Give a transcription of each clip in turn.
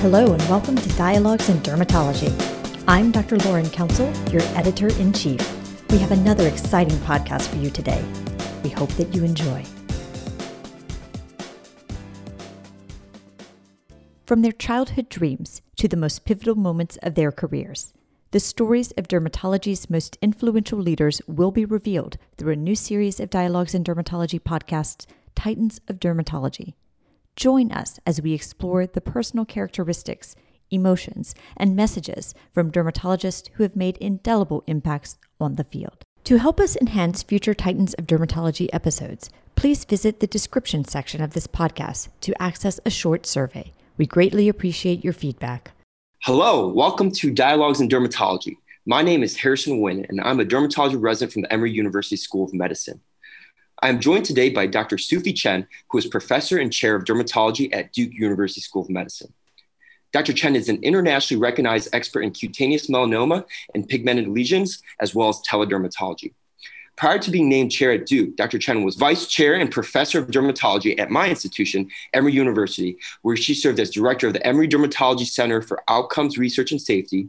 Hello, and welcome to Dialogues in Dermatology. I'm Dr. Lauren Council, your editor in chief. We have another exciting podcast for you today. We hope that you enjoy. From their childhood dreams to the most pivotal moments of their careers, the stories of dermatology's most influential leaders will be revealed through a new series of Dialogues in Dermatology podcasts, Titans of Dermatology. Join us as we explore the personal characteristics, emotions, and messages from dermatologists who have made indelible impacts on the field. To help us enhance future Titans of Dermatology episodes, please visit the description section of this podcast to access a short survey. We greatly appreciate your feedback. Hello, welcome to Dialogues in Dermatology. My name is Harrison Nguyen, and I'm a dermatology resident from the Emory University School of Medicine. I am joined today by Dr. Suephy Chen, who is professor and chair of dermatology at Duke University School of Medicine. Dr. Chen is an internationally recognized expert in cutaneous melanoma and pigmented lesions, as well as teledermatology. Prior to being named chair at Duke, Dr. Chen was vice chair and professor of dermatology at my institution, Emory University, where she served as director of the Emory Dermatology Center for Outcomes Research and Safety,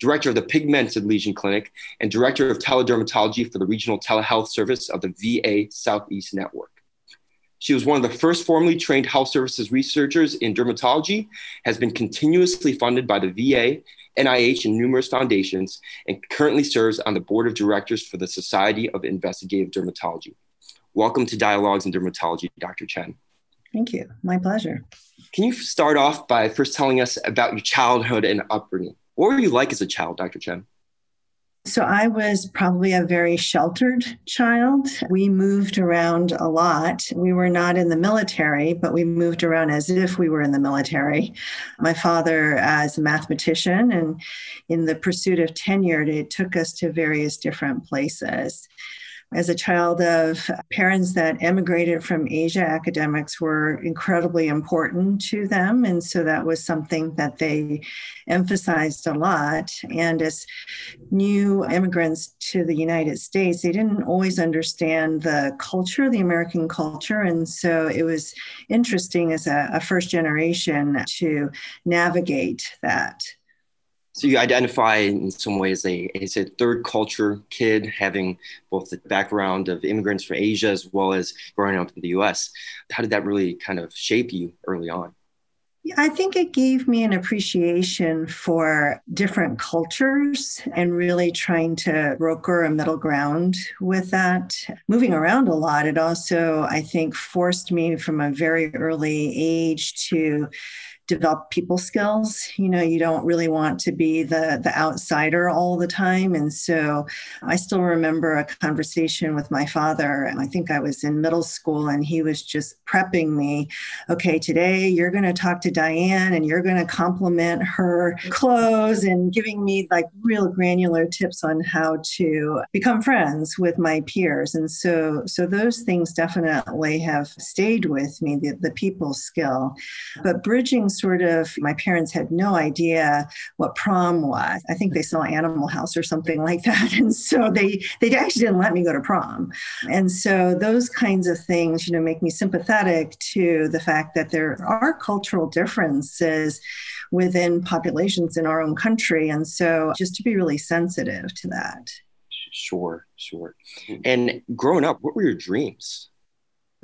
director of the Pigmented Lesion Clinic, and director of teledermatology for the Regional Telehealth Service of the VA Southeast Network. She was one of the first formally trained health services researchers in dermatology, has been continuously funded by the VA, NIH, and numerous foundations, and currently serves on the board of directors for the Society of Investigative Dermatology. Welcome to Dialogues in Dermatology, Dr. Chen. Thank you. My pleasure. Can you start off by first telling us about your childhood and upbringing? What were you like as a child, Dr. Chen? So I was probably a very sheltered child. We moved around a lot. We were not in the military, but we moved around as if we were in the military. My father, as a mathematician, and in the pursuit of tenure, it took us to various different places as a child of parents that emigrated from Asia, academics were incredibly important to them. And so that was something that they emphasized a lot. And as new immigrants to the United States, they didn't always understand the culture, the American culture. And so it was interesting as a, a first generation to navigate that. So you identify in some ways a, as a third culture kid having both the background of immigrants from Asia as well as growing up in the US. How did that really kind of shape you early on? I think it gave me an appreciation for different cultures and really trying to broker a middle ground with that. Moving around a lot, it also, I think, forced me from a very early age to develop people skills. You know, you don't really want to be the the outsider all the time. And so I still remember a conversation with my father. I think I was in middle school and he was just prepping me. Okay, today you're going to talk to Diane and you're going to compliment her clothes and giving me like real granular tips on how to become friends with my peers. And so so those things definitely have stayed with me, the, the people skill. But bridging sort of, my parents had no idea what prom was. I think they saw Animal House or something like that. And so they, they actually didn't let me go to prom. And so those kinds of things, you know, make me sympathetic to the fact that there are cultural differences within populations in our own country. And so just to be really sensitive to that. Sure, sure. And growing up, what were your dreams?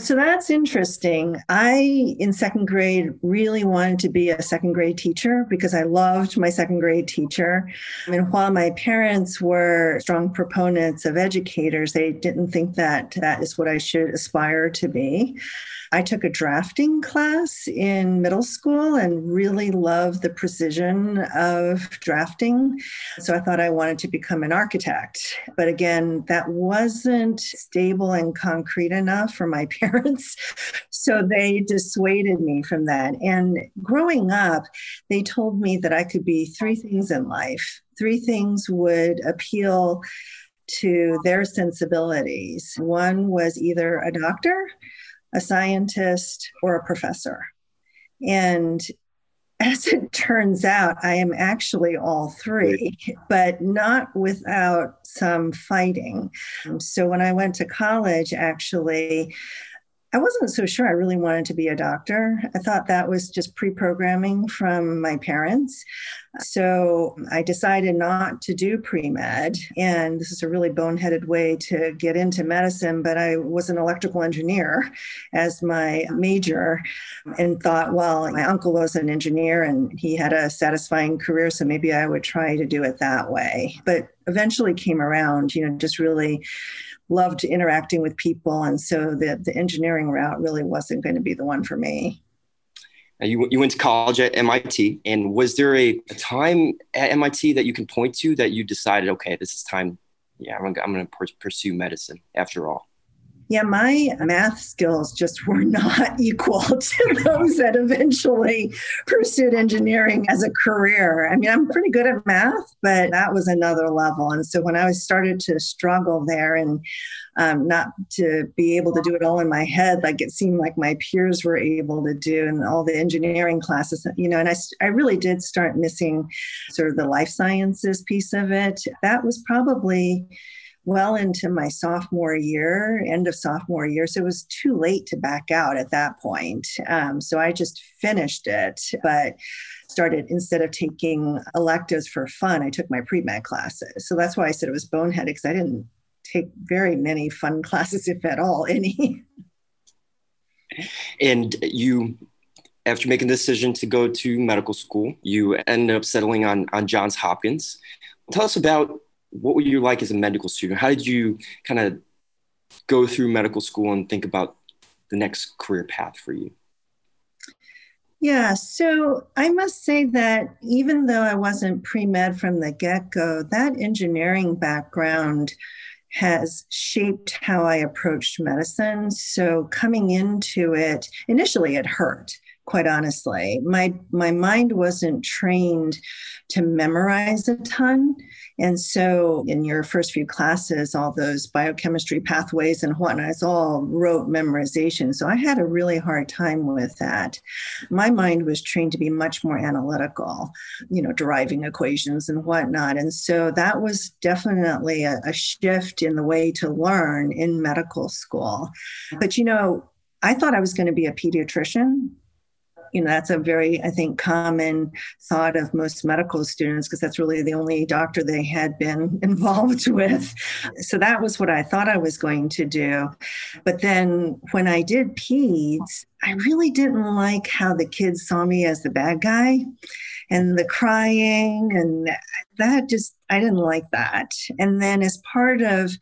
So that's interesting. I, in second grade, really wanted to be a second grade teacher because I loved my second grade teacher. And while my parents were strong proponents of educators, they didn't think that that is what I should aspire to be. I took a drafting class in middle school and really loved the precision of drafting. So I thought I wanted to become an architect. But again, that wasn't stable and concrete enough for my parents. So they dissuaded me from that. And growing up, they told me that I could be three things in life. Three things would appeal to their sensibilities. One was either a doctor, a scientist, or a professor. And as it turns out, I am actually all three, but not without some fighting. Um, so when I went to college, actually, I wasn't so sure I really wanted to be a doctor. I thought that was just pre programming from my parents. So I decided not to do pre med. And this is a really boneheaded way to get into medicine, but I was an electrical engineer as my major and thought, well, my uncle was an engineer and he had a satisfying career. So maybe I would try to do it that way. But eventually came around, you know, just really loved interacting with people. And so the, the engineering route really wasn't going to be the one for me. You, you went to college at MIT, and was there a, a, time at MIT that you can point to that you decided, okay, this is time, yeah, I'm, I'm going to pursue medicine after all? Yeah, my math skills just were not equal to those that eventually pursued engineering as a career. I mean, I'm pretty good at math, but that was another level. And so when I started to struggle there and um, not to be able to do it all in my head, like it seemed like my peers were able to do, and all the engineering classes, you know, and I, I really did start missing sort of the life sciences piece of it. That was probably well into my sophomore year, end of sophomore year. So it was too late to back out at that point. Um, so I just finished it, but started instead of taking electives for fun, I took my pre med classes. So that's why I said it was bonehead because I didn't take very many fun classes, if at all, any. And you after making the decision to go to medical school, you ended up settling on, on Johns Hopkins. Tell us about what were you like as a medical student? How did you kind of go through medical school and think about the next career path for you? Yeah, so I must say that even though I wasn't pre med from the get go, that engineering background has shaped how I approached medicine. So coming into it, initially it hurt quite honestly. My my mind wasn't trained to memorize a ton. And so in your first few classes, all those biochemistry pathways and whatnot, it's all rote memorization. So I had a really hard time with that. My mind was trained to be much more analytical, you know, deriving equations and whatnot. And so that was definitely a, a shift in the way to learn in medical school. But you know, I thought I was going to be a pediatrician you know that's a very i think common thought of most medical students because that's really the only doctor they had been involved with. So that was what i thought i was going to do. But then when i did peds i really didn't like how the kids saw me as the bad guy and the crying and that just i didn't like that. And then as part of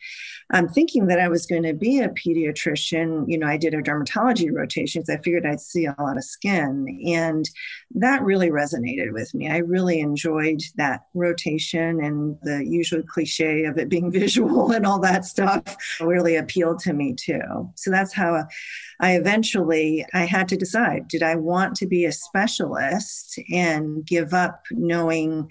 um, thinking that i was going to be a pediatrician you know i did a dermatology rotation because i figured i'd see a lot of skin and that really resonated with me. I really enjoyed that rotation and the usual cliche of it being visual and all that stuff really appealed to me too. So that's how i eventually i had to decide did i want to be a specialist and give up knowing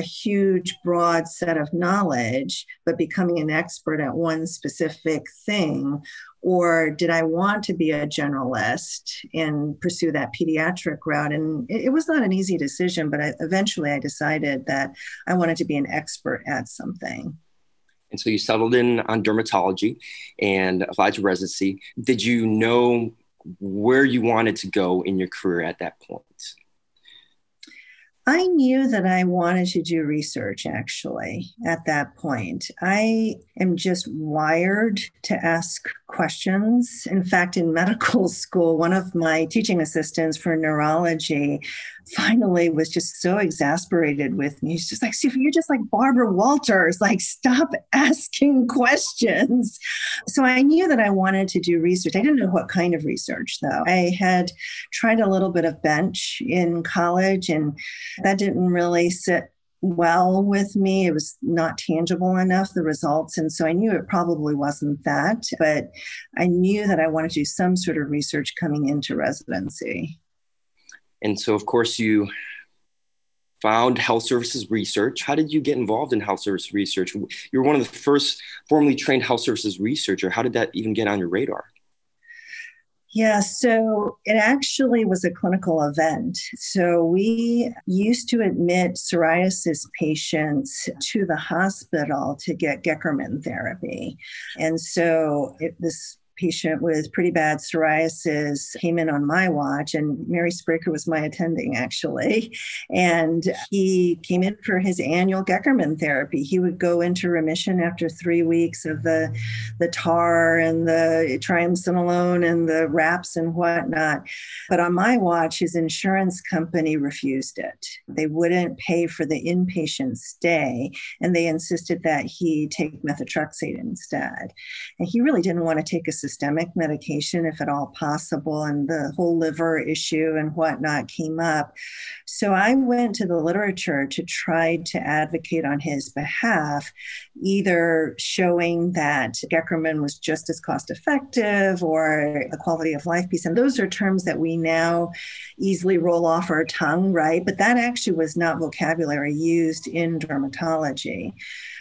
a huge, broad set of knowledge, but becoming an expert at one specific thing? Or did I want to be a generalist and pursue that pediatric route? And it, it was not an easy decision, but I, eventually I decided that I wanted to be an expert at something. And so you settled in on dermatology and applied to residency. Did you know where you wanted to go in your career at that point? I knew that I wanted to do research actually at that point. I am just wired to ask questions. In fact, in medical school, one of my teaching assistants for neurology finally was just so exasperated with me. He's just like, Suephy, you're just like Barbara Walters. Like, stop asking questions. So I knew that I wanted to do research. I didn't know what kind of research, though. I had tried a little bit of bench in college, and that didn't really sit well with me. It was not tangible enough, the results. And so I knew it probably wasn't that, but I knew that I wanted to do some sort of research coming into residency. And so, of course, you found health services research. How did you get involved in health service research? You were one of the first formally trained health services researcher. How did that even get on your radar? Yeah, so it actually was a clinical event. So we used to admit psoriasis patients to the hospital to get Goeckerman therapy. And so it, this patient with pretty bad psoriasis came in on my watch, and Mary Spraker was my attending actually. And he came in for his annual Goeckerman therapy. He would go into remission after three weeks of the, the tar and the triamcinolone and the wraps and whatnot. But on my watch, his insurance company refused it. They wouldn't pay for the inpatient stay, and they insisted that he take methotrexate instead. And he really didn't want to take a systemic medication if at all possible, and the whole liver issue and whatnot came up. So I went to the literature to try to advocate on his behalf, either showing that Goeckerman was just as cost effective or the quality of life piece. And those are terms that we now easily roll off our tongue, right? But that actually was not vocabulary used in dermatology.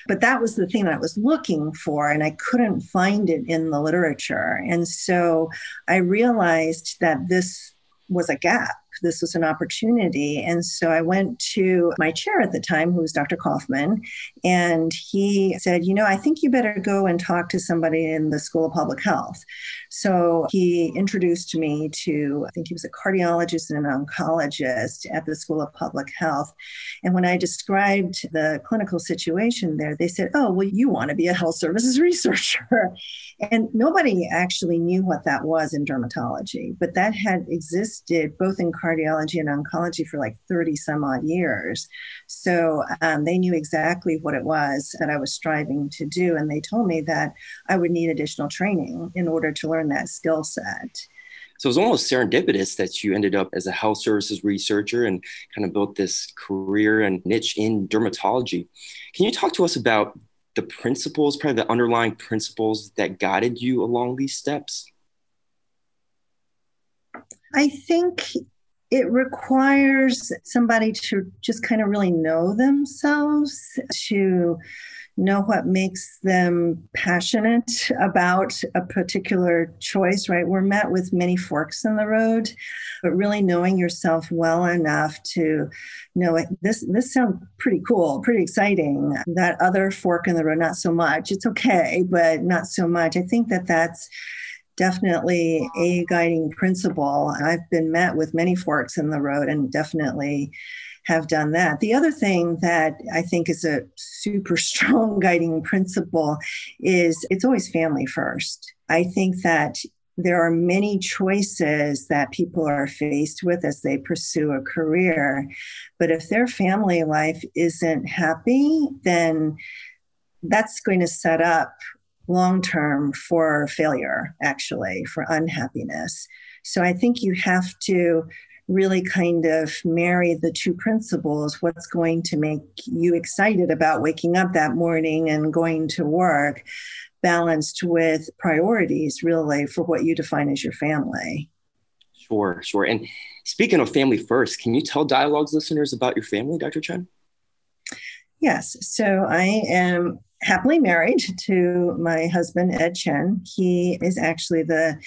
But that was the thing that I was looking for, and I couldn't find it in the literature. And so I realized that this was a gap this was an opportunity. And so I went to my chair at the time, who was Dr. Kaufman, and he said, You know, I think you better go and talk to somebody in the School of Public Health. So he introduced me to, I think he was a cardiologist and an oncologist at the School of Public Health. And when I described the clinical situation there, they said, Oh, well, you want to be a health services researcher. And nobody actually knew what that was in dermatology, but that had existed both in cardiology and oncology for like 30 some odd years. So um, they knew exactly what it was that I was striving to do. And they told me that I would need additional training in order to learn that skill set. So it was almost serendipitous that you ended up as a health services researcher and kind of built this career and niche in dermatology. Can you talk to us about the principles, probably the underlying principles that guided you along these steps? I think it requires somebody to just kind of really know themselves, to know what makes them passionate about a particular choice, right? We're met with many forks in the road, but really knowing yourself well enough to know this this sounds pretty cool, pretty exciting. That other fork in the road, not so much. It's okay, but not so much. I think that that's definitely a guiding principle. I've been met with many forks in the road and definitely have done that. The other thing that I think is a super strong guiding principle is it's always family first. I think that there are many choices that people are faced with as they pursue a career. But if their family life isn't happy, then that's going to set up long term for failure, actually, for unhappiness. So I think you have to really kind of marry the two principles what's going to make you excited about waking up that morning and going to work, balanced with priorities, really, for what you define as your family. Sure, sure. And speaking of family first, can you tell Dialogues listeners about your family, Dr. Chen? Yes. So I am happily married to my husband, Ed Chen. He is actually the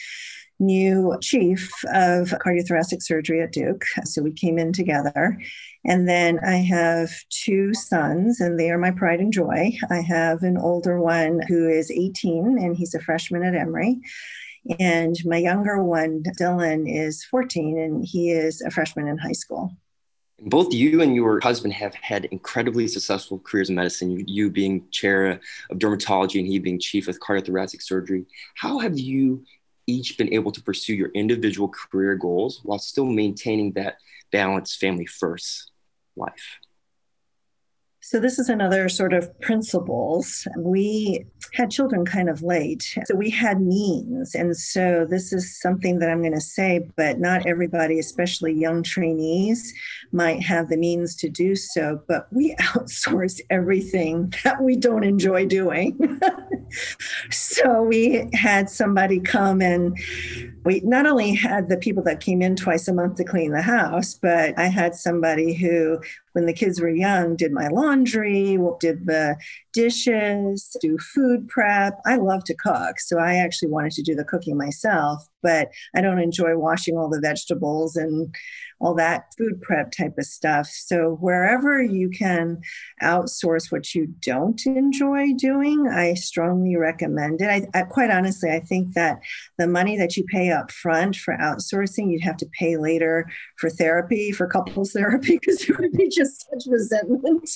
new chief of cardiothoracic surgery at Duke. So we came in together. And then I have two sons, and they are my pride and joy. I have an older one who is 18, and he's a freshman at Emory. And my younger one, Dylan, is 14, and he is a freshman in high school. Both you and your husband have had incredibly successful careers in medicine, you, being chair of dermatology and he being chief of cardiothoracic surgery. How have you each been able to pursue your individual career goals while still maintaining that balanced family first life? So, this is another sort of principles. We had children kind of late. So, we had means. And so, this is something that I'm going to say, but not everybody, especially young trainees, might have the means to do so. But we outsource everything that we don't enjoy doing. so, we had somebody come and we not only had the people that came in twice a month to clean the house, but I had somebody who, when the kids were young, did my laundry, did the dishes, do food prep. I love to cook, so I actually wanted to do the cooking myself, but I don't enjoy washing all the vegetables and all that food prep type of stuff. So, wherever you can outsource what you don't enjoy doing, I strongly recommend it. I, I, quite honestly, I think that the money that you pay up front for outsourcing, you'd have to pay later for therapy, for couples therapy, because it would be just such resentment.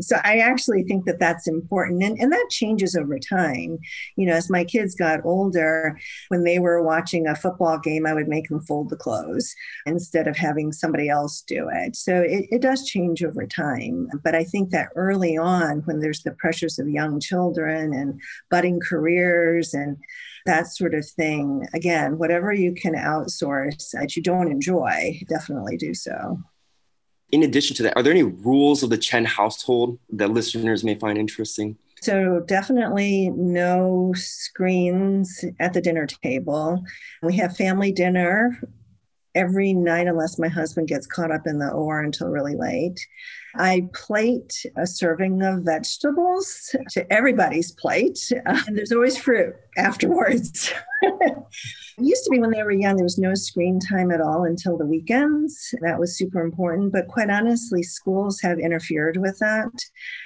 So, I actually think that that's important. And, and that changes over time. You know, as my kids got older, when they were watching a football game, I would make them fold the clothes instead of having somebody else do it. So it, it does change over time. But I think that early on, when there's the pressures of young children and budding careers and that sort of thing, again, whatever you can outsource that you don't enjoy, definitely do so. In addition to that, are there any rules of the Chen household that listeners may find interesting? So, definitely no screens at the dinner table. We have family dinner every night unless my husband gets caught up in the OR until really late. I plate a serving of vegetables to everybody's plate, uh, and there's always fruit afterwards. it used to be when they were young, there was no screen time at all until the weekends. That was super important. But quite honestly, schools have interfered with that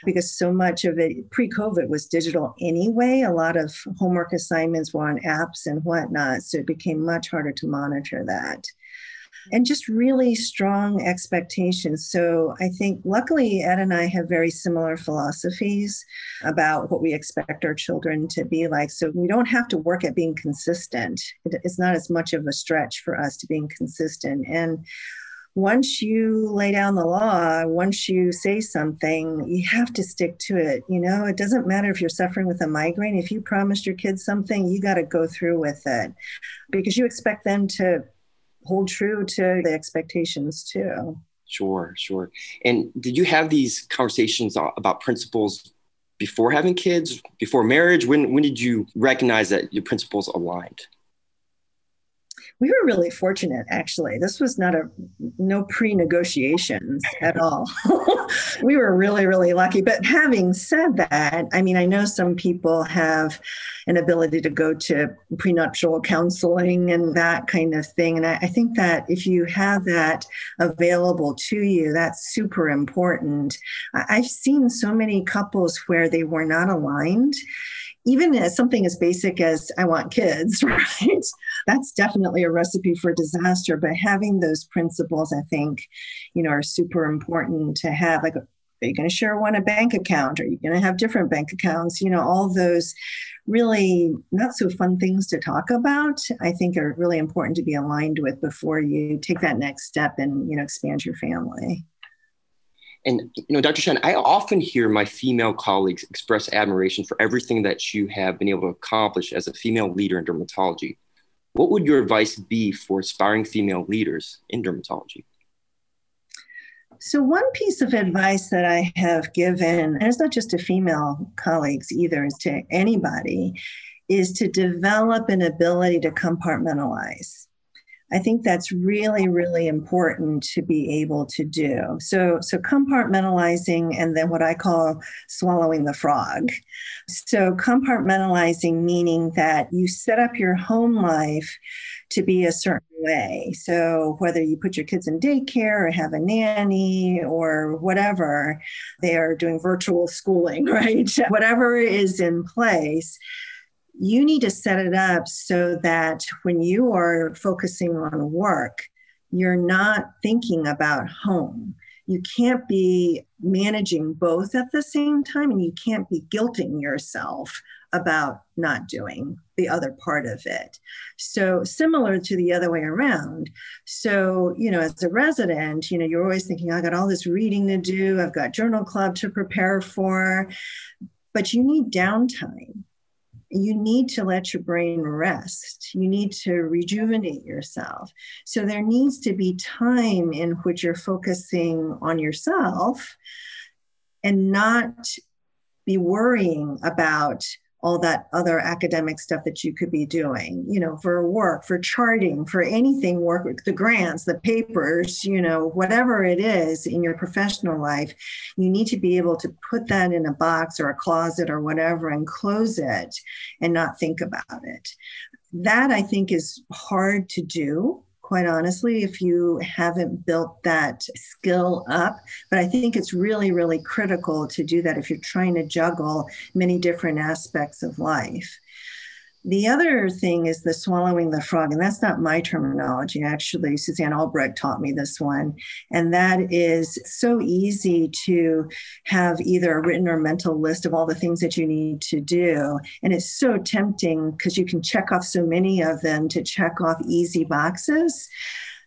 because so much of it pre COVID was digital anyway. A lot of homework assignments were on apps and whatnot. So it became much harder to monitor that and just really strong expectations. So I think luckily Ed and I have very similar philosophies about what we expect our children to be like. So we don't have to work at being consistent. It's not as much of a stretch for us to being consistent. And once you lay down the law, once you say something, you have to stick to it. You know, it doesn't matter if you're suffering with a migraine. If you promised your kids something, you got to go through with it because you expect them to hold true to the expectations too. Sure, sure. And did you have these conversations about principles before having kids, before marriage? When when did you recognize that your principles aligned? We were really fortunate actually. This was not a no pre-negotiations at all. We were really really lucky. But having said that i mean i know some people have an ability to go to prenuptial counseling and that kind of thing. And I, I think that if you have that available to you that's super important. I've seen so many couples where they were not aligned even as something as basic as I want kids, right? That's definitely a recipe for disaster. But having those principles, I think, you know, are super important to have. Like, are you going to share one a bank account? Are you going to have different bank accounts? You know, all those really not so fun things to talk about, I think are really important to be aligned with before you take that next step and, you know, expand your family. And you know, Dr. Chen, I often hear my female colleagues express admiration for everything that you have been able to accomplish as a female leader in dermatology. What would your advice be for aspiring female leaders in dermatology? So, one piece of advice that I have given, and it's not just to female colleagues either, it's to anybody, is to develop an ability to compartmentalize. I think that's really, really important to be able to do. So, so compartmentalizing and then what I call swallowing the frog. So, compartmentalizing meaning that you set up your home life to be a certain way. So, whether you put your kids in daycare or have a nanny or whatever, they are doing virtual schooling, right? Whatever is in place you need to set it up so that when you are focusing on work, you're not thinking about home. You can't be managing both at the same time, and you can't be guilting yourself about not doing the other part of it. So, similar to the other way around. So, you know, as a resident, you know, you're always thinking, I got all this reading to do, I've got journal club to prepare for, but you need downtime you need to let your brain rest. You need to rejuvenate yourself. So there needs to be time in which you're focusing on yourself and not be worrying about all that other academic stuff that you could be doing, you know, for work, for charting, for anything work, the grants, the papers, you know, whatever it is in your professional life, you need to be able to put that in a box or a closet or whatever and close it and not think about it. That I think is hard to do quite honestly, if you haven't built that skill up. But I think it's really, really critical to do that if you're trying to juggle many different aspects of life. The other thing is the swallowing the frog, and that's not my terminology. Actually, Suzanne Olbricht taught me this one. And that is so easy to have either a written or mental list of all the things that you need to do. And it's so tempting because you can check off so many of them to check off easy boxes.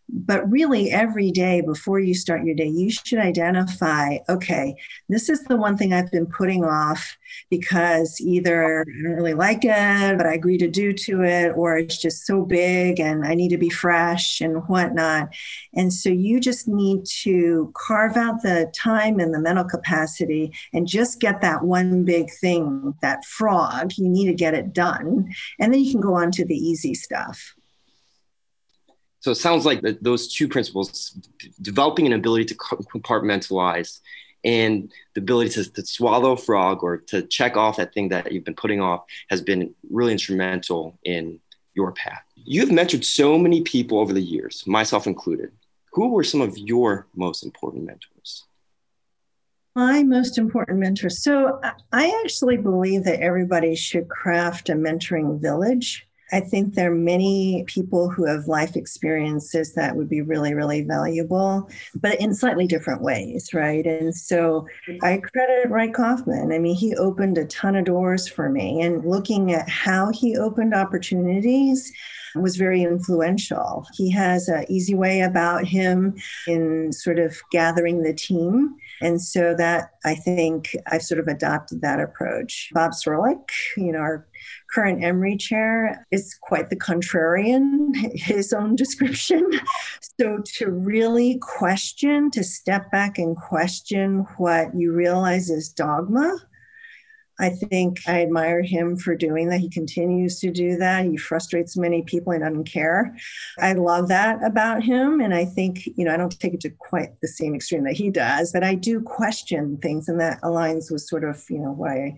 But really, every day before you start your day, you should identify okay, this is the one thing I've been putting off because either I don't really like it, but I agree to do to it, or it's just so big and I need to be fresh and whatnot. And so you just need to carve out the time and the mental capacity and just get that one big thing, that frog. You need to get it done. And then you can go on to the easy stuff. So it sounds like those two principles, developing an ability to compartmentalize and the ability to, to, swallow a frog or to check off that thing that you've been putting off has been really instrumental in your path. You've mentored so many people over the years, myself included. Who were some of your most important mentors? My most important mentor. So I actually believe that everybody should craft a mentoring village. I think there are many people who have life experiences that would be really, really valuable, but in slightly different ways, right? And so I credit Reich Kaufman. I mean, he opened a ton of doors for me, and looking at how he opened opportunities was very influential. He has an easy way about him in sort of gathering the team. And so that I think I've sort of adopted that approach. Bob Swerlick, you know, our current Emory chair is quite the contrarian, his own description. So to really question, to step back and question what you realize is dogma. I think I admire him for doing that. He continues to do that. He frustrates many people and doesn't care. I love that about him. And I think, you know, I don't take it to quite the same extreme that he does, but I do question things. And that aligns with sort of, you know, why,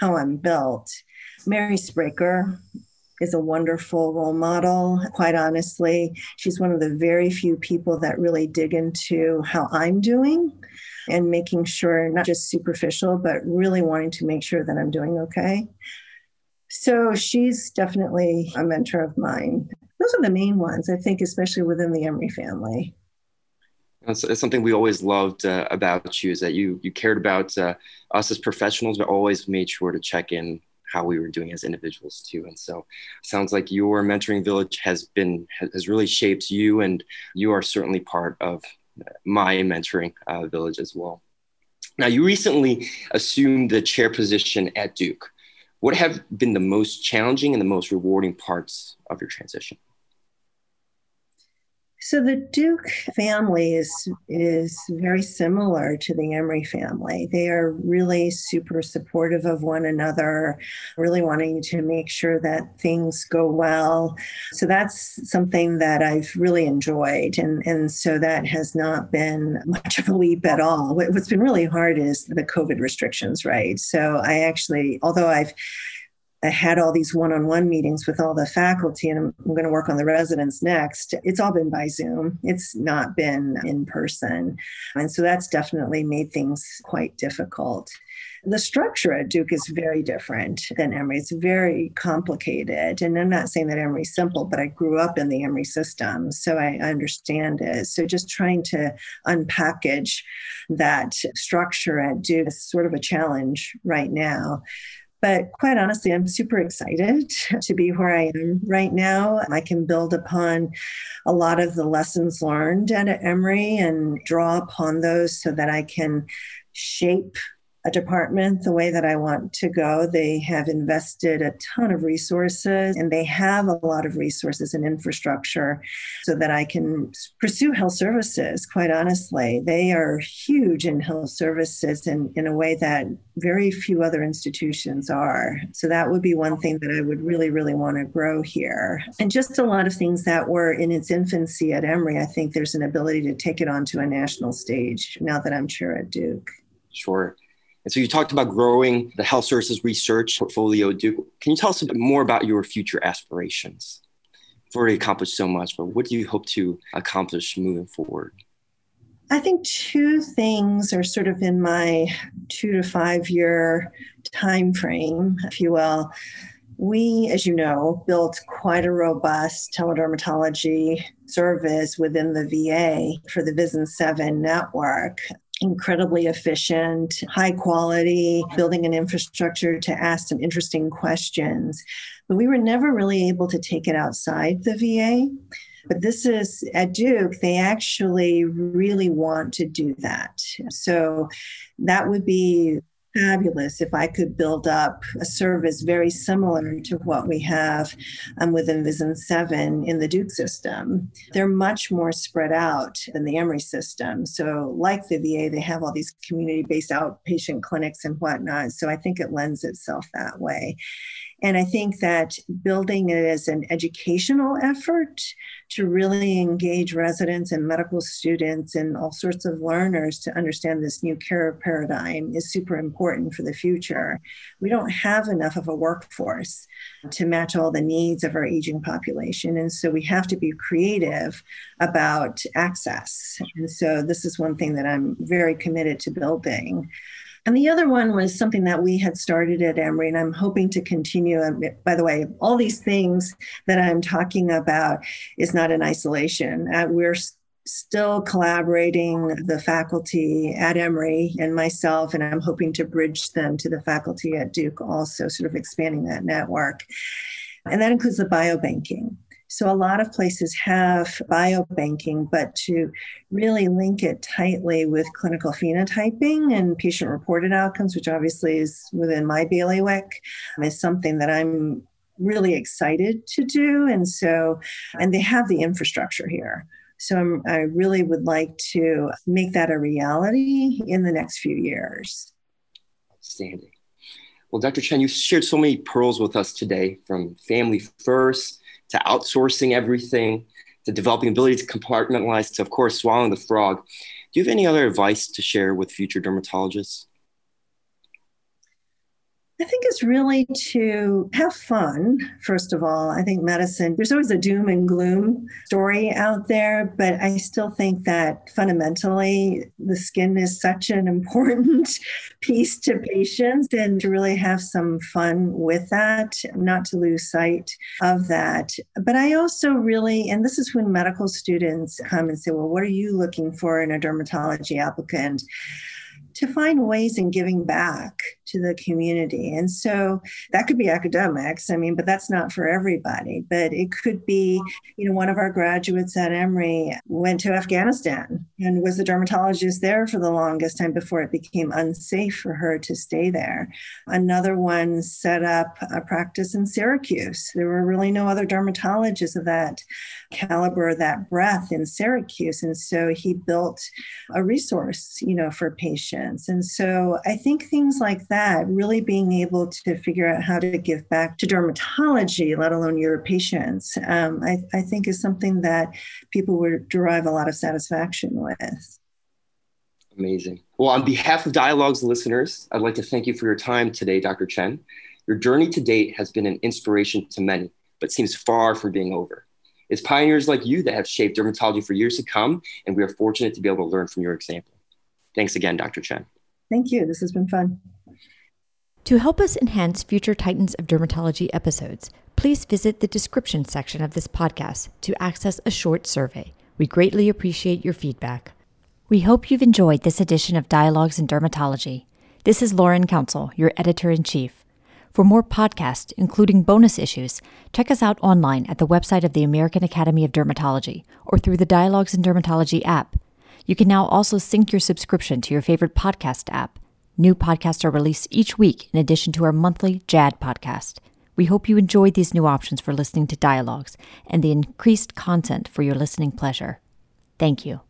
how I'm built. Mary Spraker is a wonderful role model. Quite honestly, she's one of the very few people that really dig into how I'm doing and making sure, not just superficial, but really wanting to make sure that I'm doing okay. So she's definitely a mentor of mine. Those are the main ones, I think, especially within the Emory family. It's, something we always loved uh, about you is that you you cared about uh, us as professionals, but always made sure to check in how we were doing as individuals too. And so sounds like your mentoring village has been, has really shaped you and you are certainly part of my mentoring uh, village as well. Now you recently assumed the chair position at Duke. What have been the most challenging and the most rewarding parts of your transition? So the Duke family is is very similar to the Emory family. They are really super supportive of one another, really wanting to make sure that things go well. So that's something that I've really enjoyed. And, and so that has not been much of a leap at all. What's been really hard is the COVID restrictions, right? So I actually, although I've I had all these one on one meetings with all the faculty, and I'm, I'm going to work on the residents next. It's all been by Zoom, it's not been in person. And so that's definitely made things quite difficult. The structure at Duke is very different than Emory. It's very complicated. And I'm not saying that Emory's simple, but I grew up in the Emory system, so I understand it. So just trying to unpackage that structure at Duke is sort of a challenge right now. But quite honestly, I'm super excited to be where I am right now. I can build upon a lot of the lessons learned at Emory and draw upon those so that I can shape a department the way that I want to go. They have invested a ton of resources and they have a lot of resources and infrastructure so that I can pursue health services. Quite honestly, they are huge in health services in, in a way that very few other institutions are. So that would be one thing that I would really, really want to grow here. And just a lot of things that were in its infancy at Emory, I think there's an ability to take it onto a national stage now that I'm chair at Duke. Sure. And so you talked about growing the health services research portfolio, at Duke. Can you tell us a bit more about your future aspirations You've already accomplished so much, but what do you hope to accomplish moving forward? I think two things are sort of in my two to five year time frame, if you will. We, as you know, built quite a robust teledermatology service within the VA for the VISN 7 network incredibly efficient, high quality, building an infrastructure to ask some interesting questions. But we were never really able to take it outside the VA. But this is at Duke, they actually really want to do that. So that would be fabulous if I could build up a service very similar to what we have um, within VISN 7 in the Duke system. They're much more spread out than the Emory system. So, like the VA, they have all these community based outpatient clinics and whatnot. So, I think it lends itself that way. And I think that building it as an educational effort to really engage residents and medical students and all sorts of learners to understand this new care paradigm is super important for the future. We don't have enough of a workforce to match all the needs of our aging population. And so we have to be creative about access. And so this is one thing that I'm very committed to building. And the other one was something that we had started at Emory, and I'm hoping to continue. by the way, all these things that I'm talking about is not in isolation. Uh, we're still collaborating the faculty at Emory and myself, and I'm hoping to bridge them to the faculty at Duke also, sort of expanding that network. And that includes the biobanking. So a lot of places have biobanking, but to really link it tightly with clinical phenotyping and patient reported outcomes, which obviously is within my bailiwick, is something that I'm really excited to do. And so, and they have the infrastructure here. So I'm, i really would like to make that a reality in the next few years. Outstanding. Well, Dr. Chen, you shared so many pearls with us today from family first to outsourcing everything, to developing ability to compartmentalize, to, of course, swallowing the frog. Do you have any other advice to share with future dermatologists? I think it's really to have fun, first of all. I think medicine, there's always a doom and gloom story out there, but I still think that fundamentally the skin is such an important piece to patients and to really have some fun with that, not to lose sight of that. But I also really, and this is when medical students come and say, well, what are you looking for in a dermatology applicant? to find ways in giving back to the community. And so that could be academics, I mean, but that's not for everybody. But it could be, you know, one of our graduates at Emory went to Afghanistan and was a dermatologist there for the longest time before it became unsafe for her to stay there. Another one set up a practice in Syracuse. There were really no other dermatologists of that caliber, that breadth in Syracuse. And so he built a resource, you know, for patients. And so I think things like that, really being able to figure out how to give back to dermatology, let alone your patients, um, I, I think is something that people would derive a lot of satisfaction with. Amazing. Well, on behalf of Dialogues listeners, I'd like to thank you for your time today, Dr. Chen. Your journey to date has been an inspiration to many, but seems far from being over. It's pioneers like you that have shaped dermatology for years to come, and we are fortunate to be able to learn from your example. Thanks again, Dr. Chen. Thank you. This has been fun. To help us enhance future Titans of Dermatology episodes, please visit the description section of this podcast to access a short survey. We greatly appreciate your feedback. We hope you've enjoyed this edition of Dialogues in Dermatology. This is Lauren Council, your editor in chief. For more podcasts, including bonus issues, check us out online at the website of the American Academy of Dermatology or through the Dialogues in Dermatology app. You can now also sync your subscription to your favorite podcast app. New podcasts are released each week in addition to our monthly JAAD podcast. We hope you enjoyed these new options for listening to dialogues and the increased content for your listening pleasure. Thank you.